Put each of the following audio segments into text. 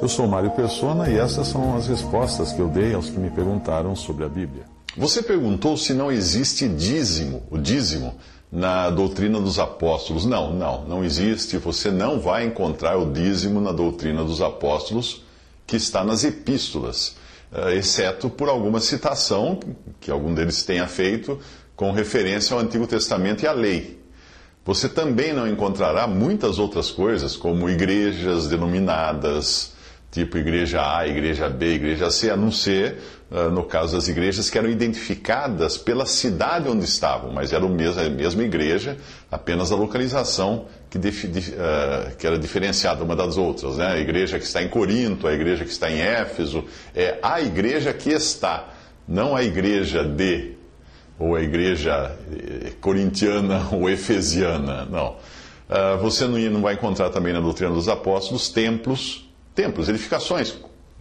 Eu sou Mário Persona e essas são as respostas que eu dei aos que me perguntaram sobre a Bíblia. Você perguntou se não existe dízimo, o dízimo, na doutrina dos apóstolos. Não, não, não existe. Você não vai encontrar o dízimo na doutrina dos apóstolos que está nas epístolas, eh, exceto por alguma citação que algum deles tenha feito com referência ao Antigo Testamento e à lei. Você também não encontrará muitas outras coisas, como igrejas denominadas tipo igreja A, igreja B, igreja C, a não ser, uh, no caso das igrejas, que eram identificadas pela cidade onde estavam, mas era a mesma igreja, apenas a localização que, uh, que era diferenciada uma das outras. Né? A igreja que está em Corinto, a igreja que está em Éfeso, é a igreja que está, não a igreja de, ou a igreja eh, corintiana ou efesiana, não. Uh, você não vai encontrar também na doutrina dos apóstolos templos templos, edificações,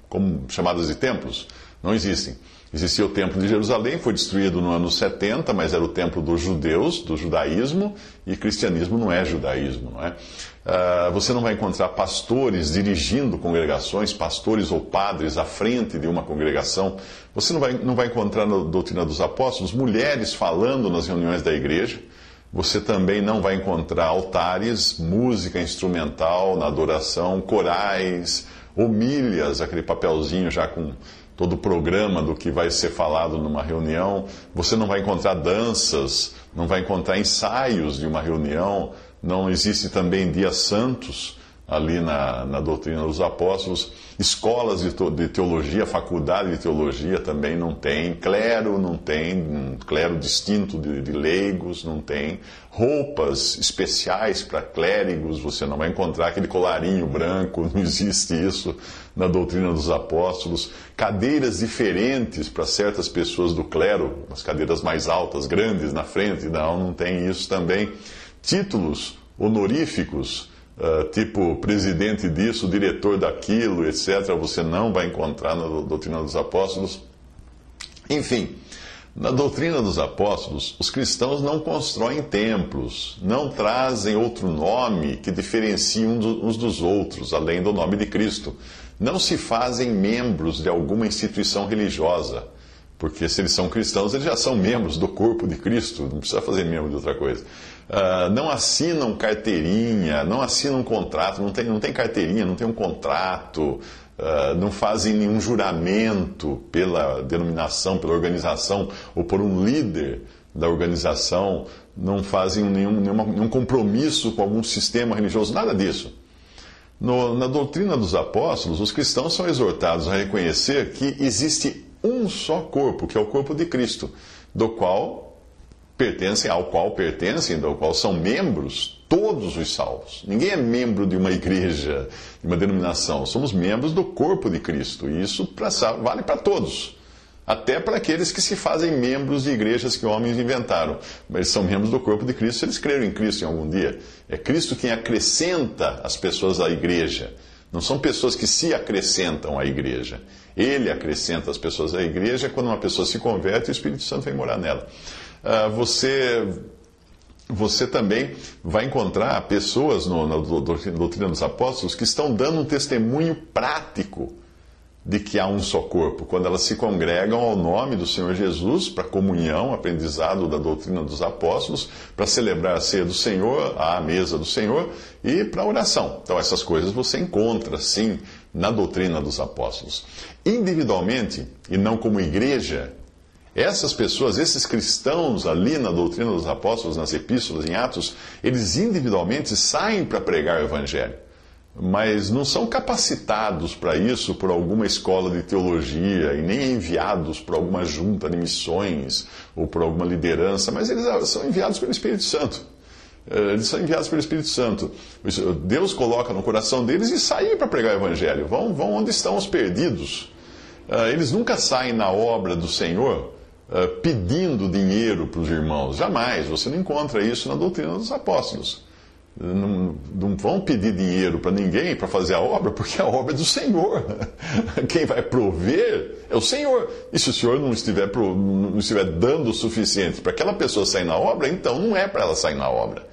como chamadas de templos, não existem. Existia o templo de Jerusalém, foi destruído no ano 70, mas era o templo dos judeus, do judaísmo, e cristianismo não é judaísmo, não é? Uh, você não vai encontrar pastores dirigindo congregações, pastores ou padres à frente de uma congregação. Você não vai, não vai encontrar na doutrina dos apóstolos mulheres falando nas reuniões da igreja. Você também não vai encontrar altares, música instrumental na adoração, corais, homilhas, aquele papelzinho já com todo o programa do que vai ser falado numa reunião. Você não vai encontrar danças, não vai encontrar ensaios de uma reunião. Não existe também dias santos ali na, na doutrina dos apóstolos. Escolas de, de, teologia, faculdade de teologia também não tem. Clero não tem, um clero distinto de, de leigos não tem. Roupas especiais para clérigos, você não vai encontrar aquele colarinho branco, não existe isso na doutrina dos apóstolos. Cadeiras diferentes para certas pessoas do clero, as cadeiras mais altas, grandes na frente, não, não tem isso também. Títulos honoríficos uh, tipo presidente disso, diretor daquilo, etc., você não vai encontrar na doutrina dos apóstolos. Enfim, na doutrina dos apóstolos, os cristãos não constroem templos, não trazem outro nome que diferencie uns dos outros, além do nome de Cristo. Não se fazem membros de alguma instituição religiosa, porque se eles são cristãos, eles já são membros do corpo de Cristo, não precisa fazer membro de outra coisa. Uh, não assinam carteirinha, não assinam contrato, não tem, não tem carteirinha, não tem um contrato, uh, não fazem nenhum juramento pela denominação, pela organização ou por um líder da organização, não fazem nenhum, nenhuma, nenhum compromisso com algum sistema religioso, nada disso. No, na doutrina dos apóstolos, os cristãos são exortados a reconhecer que existe um só corpo, que é o corpo de Cristo, do qual pertencem, ao qual pertencem, do qual são membros todos os salvos. Ninguém é membro de uma igreja, de uma denominação. Somos membros do corpo de Cristo. E isso pra, vale para todos. Até para aqueles que se fazem membros de igrejas que homens inventaram. Mas são membros do corpo de Cristo, eles creram em Cristo em algum dia. É Cristo quem acrescenta as pessoas à igreja. Não são pessoas que se acrescentam à igreja. Ele acrescenta as pessoas à igreja quando uma pessoa se converte e o Espírito Santo vem morar nela. Ah, você, você também vai encontrar pessoas no, na doutrina dos apóstolos que estão dando um testemunho prático de que há um só corpo, quando elas se congregam ao nome do Senhor Jesus para comunhão, aprendizado da doutrina dos apóstolos, para celebrar a ceia do Senhor, a mesa do Senhor e para oração. Então, essas coisas você encontra, sim, na doutrina dos apóstolos. Individualmente, e não como igreja, essas pessoas, esses cristãos ali na doutrina dos apóstolos, nas epístolas, em Atos, eles individualmente saem para pregar o evangelho, mas não são capacitados para isso por alguma escola de teologia e nem enviados por alguma junta de missões ou por alguma liderança, mas eles são enviados pelo Espírito Santo. Eh, eles são enviados pelo Espírito Santo. Deus coloca no coração deles e saem para pregar o Evangelho. Vão, vão onde estão os perdidos. Eh, eles nunca saem na obra do Senhor uh, pedindo dinheiro para os irmãos. Jamais. Você não encontra isso na doutrina dos apóstolos. Não, não vão pedir dinheiro para ninguém para fazer a obra, porque a obra é do Senhor. Quem vai prover é o Senhor. E se o Senhor não estiver, não estiver dando o suficiente para aquela pessoa sair na obra, então não é para ela sair na obra.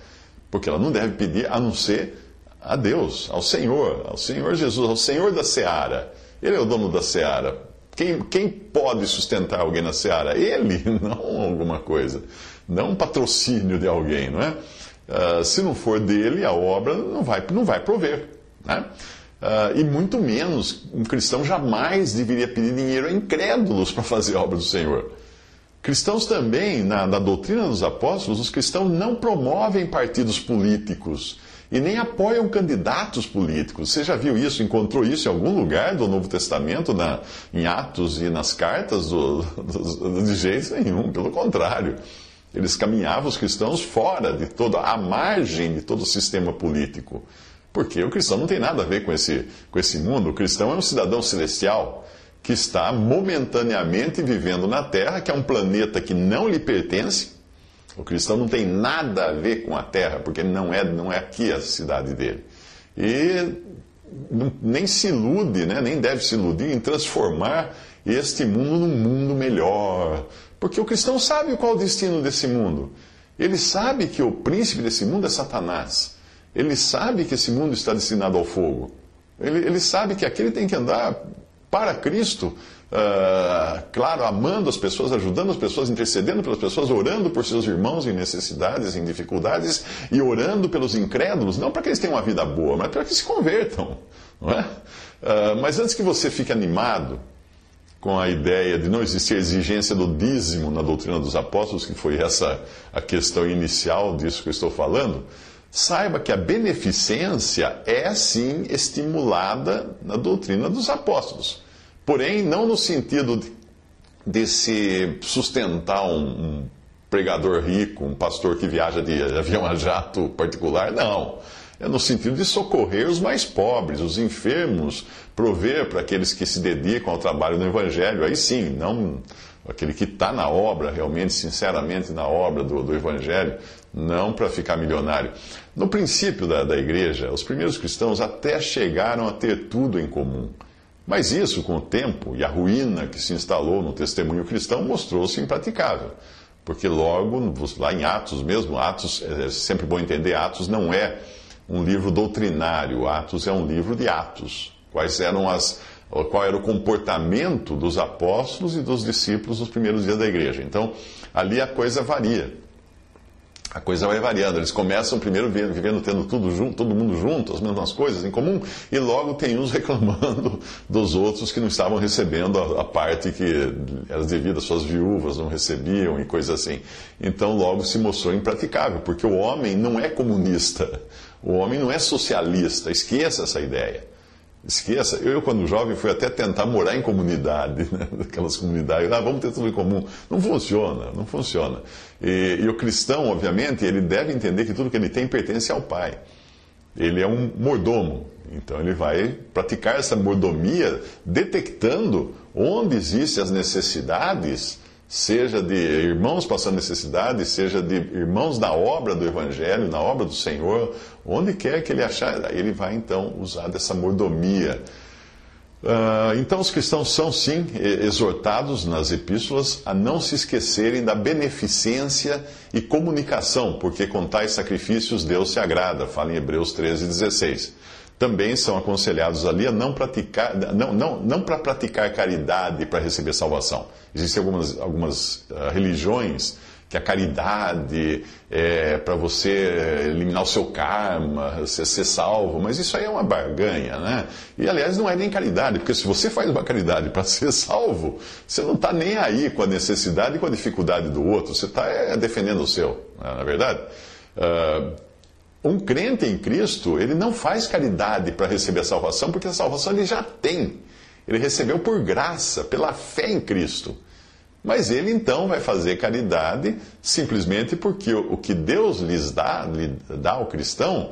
Porque ela não deve pedir a não ser a Deus, ao Senhor, ao Senhor Jesus, ao Senhor da seara. Ele é o dono da seara. Quem, quem pode sustentar alguém na seara? Ele, não alguma coisa. Não um patrocínio de alguém, não é? Uh, se não for dele, a obra não vai, não vai prover. Né? Uh, e muito menos, um cristão jamais deveria pedir dinheiro a incrédulos para fazer a obra do Senhor. Cristãos também, na, na doutrina dos apóstolos, os cristãos não promovem partidos políticos e nem apoiam candidatos políticos. Você já viu isso? Encontrou isso em algum lugar do Novo Testamento, na, em Atos e nas cartas? Do, do, de jeito nenhum, pelo contrário. Eles caminhavam os cristãos fora de toda, à margem de todo o sistema político. Porque o cristão não tem nada a ver com esse, com esse mundo. O cristão é um cidadão celestial que está momentaneamente vivendo na Terra, que é um planeta que não lhe pertence. O cristão não tem nada a ver com a Terra, porque não é, não é aqui a cidade dele. E nem se ilude, né? nem deve se iludir em transformar este mundo num mundo melhor. Porque o cristão sabe qual é o destino desse mundo. Ele sabe que o príncipe desse mundo é Satanás. Ele sabe que esse mundo está destinado ao fogo. Ele, ele sabe que aqui ele tem que andar para Cristo, uh, claro, amando as pessoas, ajudando as pessoas, intercedendo pelas pessoas, orando por seus irmãos em necessidades, em dificuldades, e orando pelos incrédulos, não para que eles tenham uma vida boa, mas para que se convertam. Não é? Uh, mas antes que você fique animado com a ideia de não existir exigência do dízimo na doutrina dos apóstolos, que foi essa a questão inicial disso que eu estou falando, saiba que a beneficência é sim estimulada na doutrina dos apóstolos. Porém, não no sentido de, se sustentar um, um, pregador rico, um pastor que viaja de avião a jato particular, não. É no sentido de socorrer os mais pobres, os enfermos, prover para aqueles que se dedicam ao trabalho no Evangelho. Aí sim, não aquele que está na obra, realmente, sinceramente na obra do, do Evangelho, não para ficar milionário. No princípio da, da igreja, os primeiros cristãos até chegaram a ter tudo em comum. Mas isso, com o tempo e a ruína que se instalou no testemunho cristão, mostrou-se impraticável. Porque logo, lá em Atos mesmo, Atos, é, é sempre bom entender, Atos não é um livro doutrinário, Atos é um livro de atos. Quais eram as, qual era o comportamento dos apóstolos e dos discípulos nos primeiros dias da igreja. Então, ali a coisa varia a coisa vai variando. Eles começam primeiro vivendo, tendo tudo junto, todo mundo junto, as mesmas coisas em comum, e logo tem uns reclamando dos outros que não estavam recebendo a, a parte que era devida suas viúvas, não recebiam e coisas assim. Então logo se mostrou impraticável, porque o homem não é comunista, o homem não é socialista, esqueça essa ideia. Esqueça, eu quando jovem fui até tentar morar em comunidade, né? aquelas comunidades, ah, vamos ter tudo em comum. Não funciona, não funciona. E, e, o cristão, obviamente, ele deve entender que tudo que ele tem pertence ao Pai. Ele é um mordomo, então ele vai praticar essa mordomia detectando onde existem as necessidades seja de irmãos passando necessidade, seja de irmãos na obra do Evangelho, na obra do Senhor, onde quer que ele achar, ele vai então usar dessa mordomia. Uh, então, os cristãos são sim exortados nas epístolas a não se esquecerem da beneficência e comunicação, porque com tais sacrifícios Deus se agrada, fala em Hebreus 13, 16 também são aconselhados ali a não praticar, não, não, não para praticar caridade para receber salvação. Existem algumas, algumas uh, religiões que a caridade é para você eliminar o seu karma, você ser salvo, mas isso aí é uma barganha, né? E aliás, não é nem caridade, porque se você faz uma caridade para ser salvo, você não está nem aí com a necessidade e com a dificuldade do outro, você está é, defendendo o seu, não é verdade? Uh, um crente em Cristo, ele não faz caridade para receber a salvação, porque a salvação ele já tem. Ele recebeu por graça, pela fé em Cristo. Mas ele então vai fazer caridade simplesmente porque o que Deus lhes dá, lhe dá ao cristão,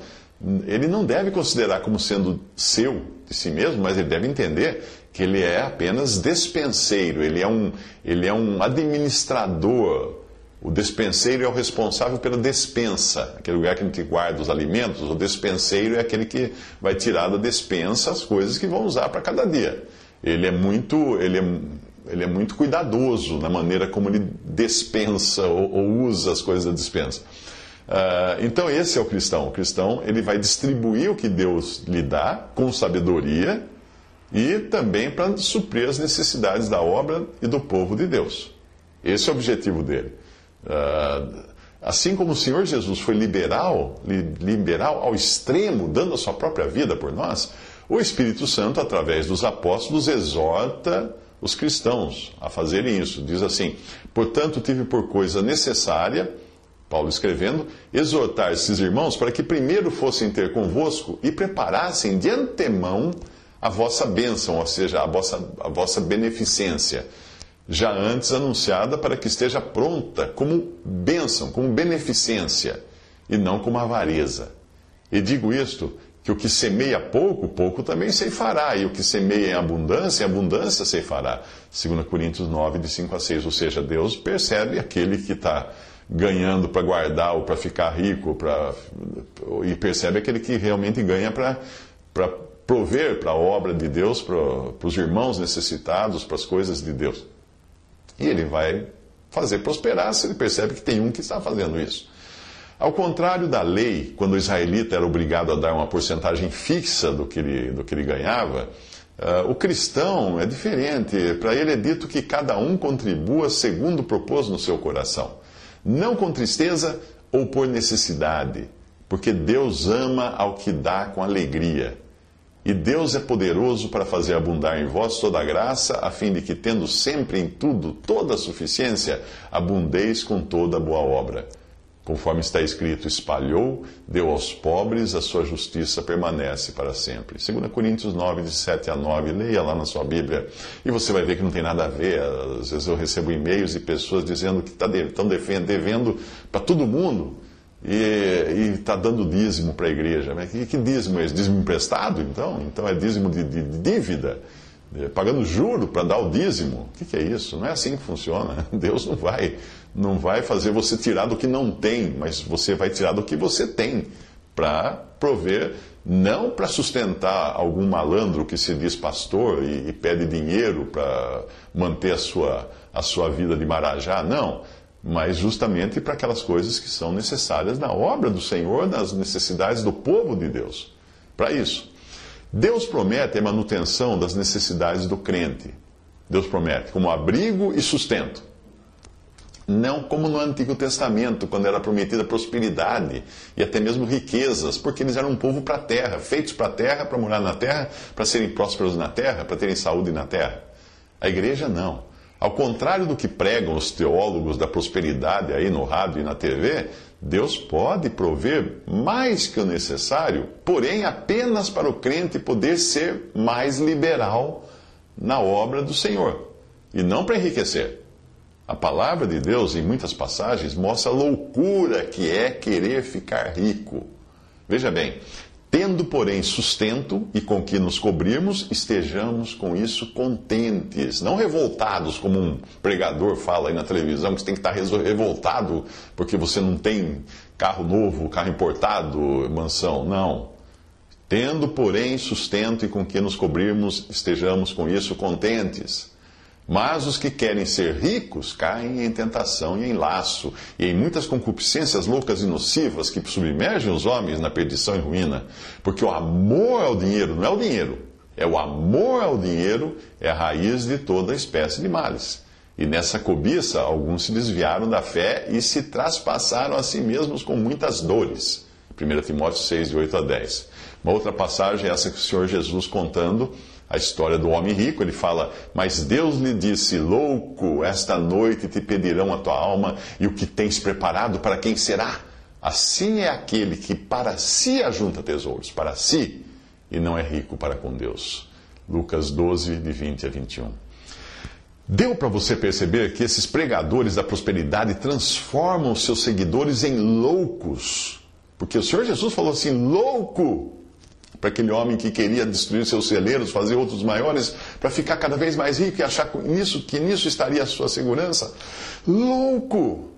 ele não deve considerar como sendo seu, de si mesmo, mas ele deve entender que ele é apenas despenseiro, ele é um, ele é um administrador o despenseiro é o responsável pela despensa, aquele lugar que a gente guarda os alimentos. O despenseiro é aquele que vai tirar da despensa as coisas que vão usar para cada dia. Ele é muito, ele é, ele é muito cuidadoso na maneira como ele despensa ou, ou usa as coisas da despensa. Uh, então esse é o cristão. O cristão ele vai distribuir o que Deus lhe dá com sabedoria e também para suprir as necessidades da obra e do povo de Deus. Esse é o objetivo dele. Uh, assim como o Senhor Jesus foi liberal, liberal ao extremo, dando a sua própria vida por nós, o Espírito Santo, através dos apóstolos, exorta os cristãos a fazerem isso. Diz assim: Portanto, tive por coisa necessária Paulo escrevendo, exortar esses irmãos para que primeiro fossem ter convosco e preparassem de antemão a vossa bênção, ou seja, a vossa, a vossa beneficência, já antes anunciada para que esteja pronta como bênção, como beneficência, e não como avareza. E digo isto, que o que semeia pouco, pouco também ceifará, e o que semeia em abundância, em abundância ceifará. 2 Coríntios 9, de 5 a 6. Ou seja, Deus percebe aquele que está ganhando para guardar ou para ficar rico, pra, e percebe aquele que realmente ganha para prover para a obra de Deus, para os irmãos necessitados, para as coisas de Deus. E ele vai fazer prosperar se ele percebe que tem um que está fazendo isso. Ao contrário da lei, quando o israelita era obrigado a dar uma porcentagem fixa do que ele, do que ele ganhava, uh, o cristão é diferente. Para ele é dito que cada um contribua segundo propôs no seu coração não com tristeza ou por necessidade, porque Deus ama ao que dá com alegria. E Deus é poderoso para fazer abundar em vós toda a graça, a fim de que, tendo sempre em tudo toda a suficiência, abundeis com toda boa obra. Conforme está escrito, espalhou, deu aos pobres, a sua justiça permanece para sempre. 2 Coríntios 9, de 7 a 9, leia lá na sua Bíblia e você vai ver que não tem nada a ver. Às vezes eu recebo e-mails de pessoas dizendo que tá estão devendo para todo mundo e está dando dízimo para a igreja. Mas que, que dízimo é esse? Dízimo emprestado, então? Então é dízimo de, de, de dívida? Pagando juro para dar o dízimo? O que, que é isso? Não é assim que funciona. Deus não vai não vai fazer você tirar do que não tem, mas você vai tirar do que você tem para prover, não para sustentar algum malandro que se diz pastor e, e pede dinheiro para manter a sua, a sua vida de marajá, não, mas justamente para aquelas coisas que são necessárias na obra do Senhor, nas necessidades do povo de Deus. Para isso. Deus promete a manutenção das necessidades do crente. Deus promete como abrigo e sustento. Não como no Antigo Testamento, quando era prometida prosperidade e até mesmo riquezas, porque eles eram um povo para a terra, feitos para a terra, para morar na terra, para serem prósperos na terra, para terem saúde na terra. A igreja não. Ao contrário do que pregam os teólogos da prosperidade aí no rádio e na TV, Deus pode prover mais que o necessário, porém apenas para o crente poder ser mais liberal na obra do Senhor, e não para enriquecer. A palavra de Deus, em muitas passagens, mostra a loucura que é querer ficar rico. Veja bem, tendo, porém, sustento e com que nos cobrirmos, estejamos com isso contentes, não revoltados, como um pregador fala aí na televisão, que você tem que estar revoltado porque você não tem carro novo, carro importado, mansão. Não. Tendo, porém, sustento e com que nos cobrirmos, estejamos com isso contentes. Mas os que querem ser ricos caem em tentação e em laço, e em muitas concupiscências loucas e nocivas que submergem os homens na perdição e ruína. Porque o amor ao dinheiro não é o dinheiro, é o amor ao dinheiro é a raiz de toda espécie de males. E nessa cobiça, alguns se desviaram da fé e se traspassaram a si mesmos com muitas dores. 1 Timóteo 6, de 8 a 10. Uma outra passagem é essa que o Senhor Jesus contando a história do homem rico, ele fala: Mas Deus lhe disse, louco, esta noite te pedirão a tua alma e o que tens preparado para quem será? Assim é aquele que para si ajunta tesouros, para si, e não é rico para com Deus. Lucas 12, de 20 a 21. Deu para você perceber que esses pregadores da prosperidade transformam seus seguidores em loucos. Porque o Senhor Jesus falou assim: louco, para aquele homem que queria destruir seus celeiros, fazer outros maiores, para ficar cada vez mais rico e achar que nisso, que nisso estaria a sua segurança. Louco!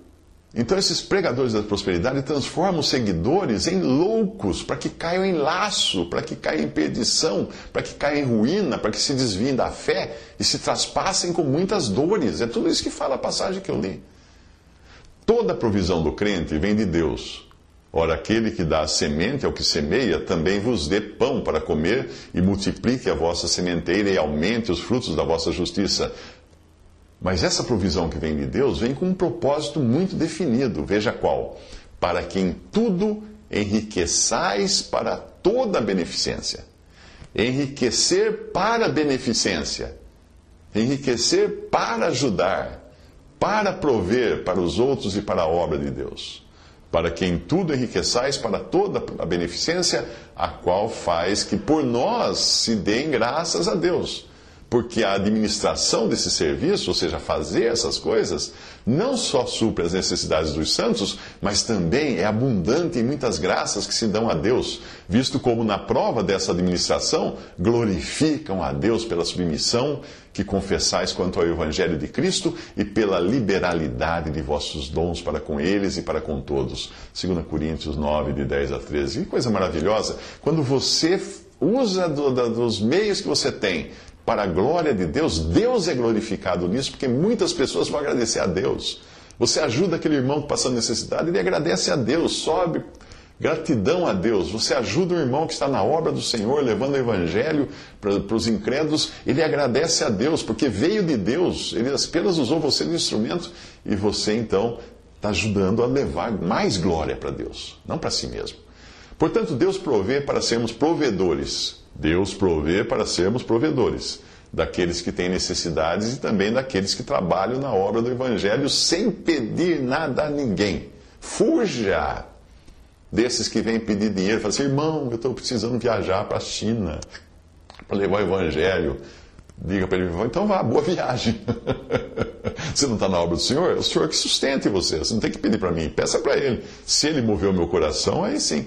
Então, esses pregadores da prosperidade transformam os seguidores em loucos, para que caiam em laço, para que caiam em perdição, para que caiam em ruína, para que se desviem da fé e se traspassem com muitas dores. É tudo isso que fala a passagem que eu li. Toda a provisão do crente vem de Deus Ora, aquele que dá semente ao que semeia, também vos dê pão para comer, e multiplique a vossa sementeira e aumente os frutos da vossa justiça. Mas essa provisão que vem de Deus vem com um propósito muito definido. Veja qual: para que em tudo enriqueçais para toda a beneficência. Enriquecer para a beneficência. Enriquecer para ajudar, para prover para os outros e para a obra de Deus para que em tudo enriqueçais para toda a beneficência, a qual faz que por nós se deem graças a Deus. Porque a administração desse serviço, ou seja, fazer essas coisas, não só supre as necessidades dos santos, mas também é abundante em muitas graças que se dão a Deus, visto como na prova dessa administração glorificam a Deus pela submissão que confessais quanto ao Evangelho de Cristo e pela liberalidade de vossos dons para com eles e para com todos. 2 Coríntios 9, de 10 a 13. Que coisa maravilhosa! Quando você usa do, do, dos meios que você tem para a glória de Deus, Deus é glorificado nisso, porque muitas pessoas vão agradecer a Deus. Você ajuda aquele irmão passando necessidade, ele agradece a Deus, sobe gratidão a Deus. Você ajuda o irmão que está na obra do Senhor, levando o evangelho para, para os incrédulos, ele agradece a Deus, porque veio de Deus, ele apenas usou você de instrumento e você então está ajudando a levar mais glória para Deus, não para si mesmo. Portanto, Deus provê para sermos provedores Deus provê para sermos provedores daqueles que têm necessidades e também daqueles que trabalham na obra do Evangelho sem pedir nada a ninguém. Fuja desses que vêm pedir dinheiro. Fala assim, irmão, eu estou precisando viajar para a China para levar o Evangelho. Diga para ele, então vá, boa viagem. você não está na obra do Senhor? É o Senhor que sustente você. Você não tem que pedir para mim, peça para Ele. Se Ele moveu meu coração, aí sim.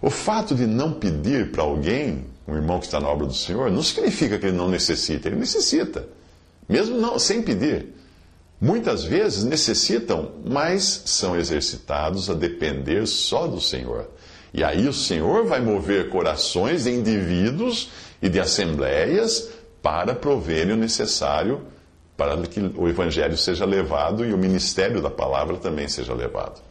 O fato de não pedir para alguém um irmão que está na obra do Senhor, não significa que ele não necessita, ele necessita, mesmo não, sem pedir. Muitas vezes necessitam, mas são exercitados a depender só do Senhor. E aí o Senhor vai mover corações de indivíduos e de assembleias para proverem o necessário para que o Evangelho seja levado e o ministério da palavra também seja levado.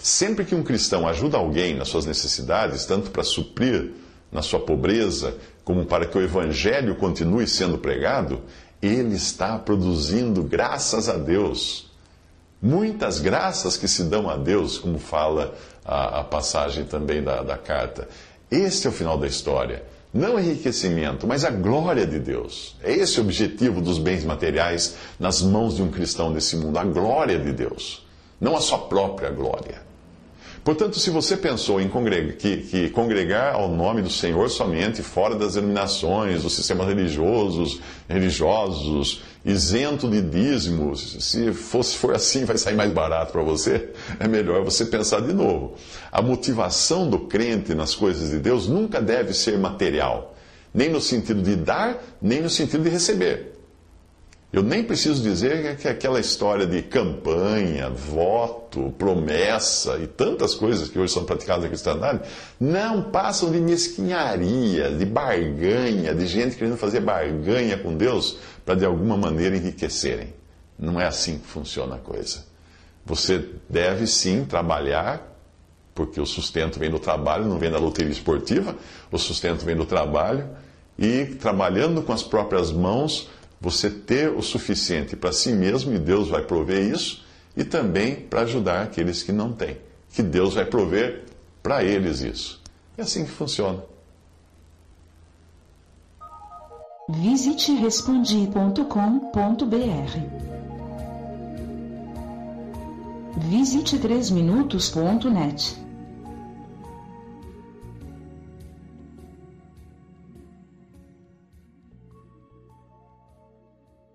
Sempre que um cristão ajuda alguém nas suas necessidades, tanto para suprir na sua pobreza, como para que o Evangelho continue sendo pregado, ele está produzindo, graças a Deus, muitas graças que se dão a Deus, como fala a, a passagem também da, da carta. Este é o final da história. Não enriquecimento, mas a glória de Deus. É esse o objetivo dos bens materiais nas mãos de um cristão desse mundo, a glória de Deus, não a sua própria glória. Portanto, se você pensou em congregar, que, que congregar ao nome do Senhor somente fora das denominações, dos sistemas religiosos, religiosos, isento de dízimos, se fosse, for assim vai sair mais barato para você, é melhor você pensar de novo. A motivação do crente nas coisas de Deus nunca deve ser material, nem no sentido de dar, nem no sentido de receber. Eu nem preciso dizer que aquela história de campanha, voto, promessa e tantas coisas que hoje são praticadas na cristandade não passam de mesquinharia, de barganha, de gente querendo fazer barganha com Deus para de alguma maneira enriquecerem. Não é assim que funciona a coisa. Você deve sim trabalhar, porque o sustento vem do trabalho, não vem da loteria esportiva, o sustento vem do trabalho, e trabalhando com as próprias mãos você ter o suficiente para si mesmo, e Deus vai prover isso, e também para ajudar aqueles que não têm, que Deus vai prover para eles isso. É assim que funciona. Visite respondi.com.br. Visite 3minutos.net.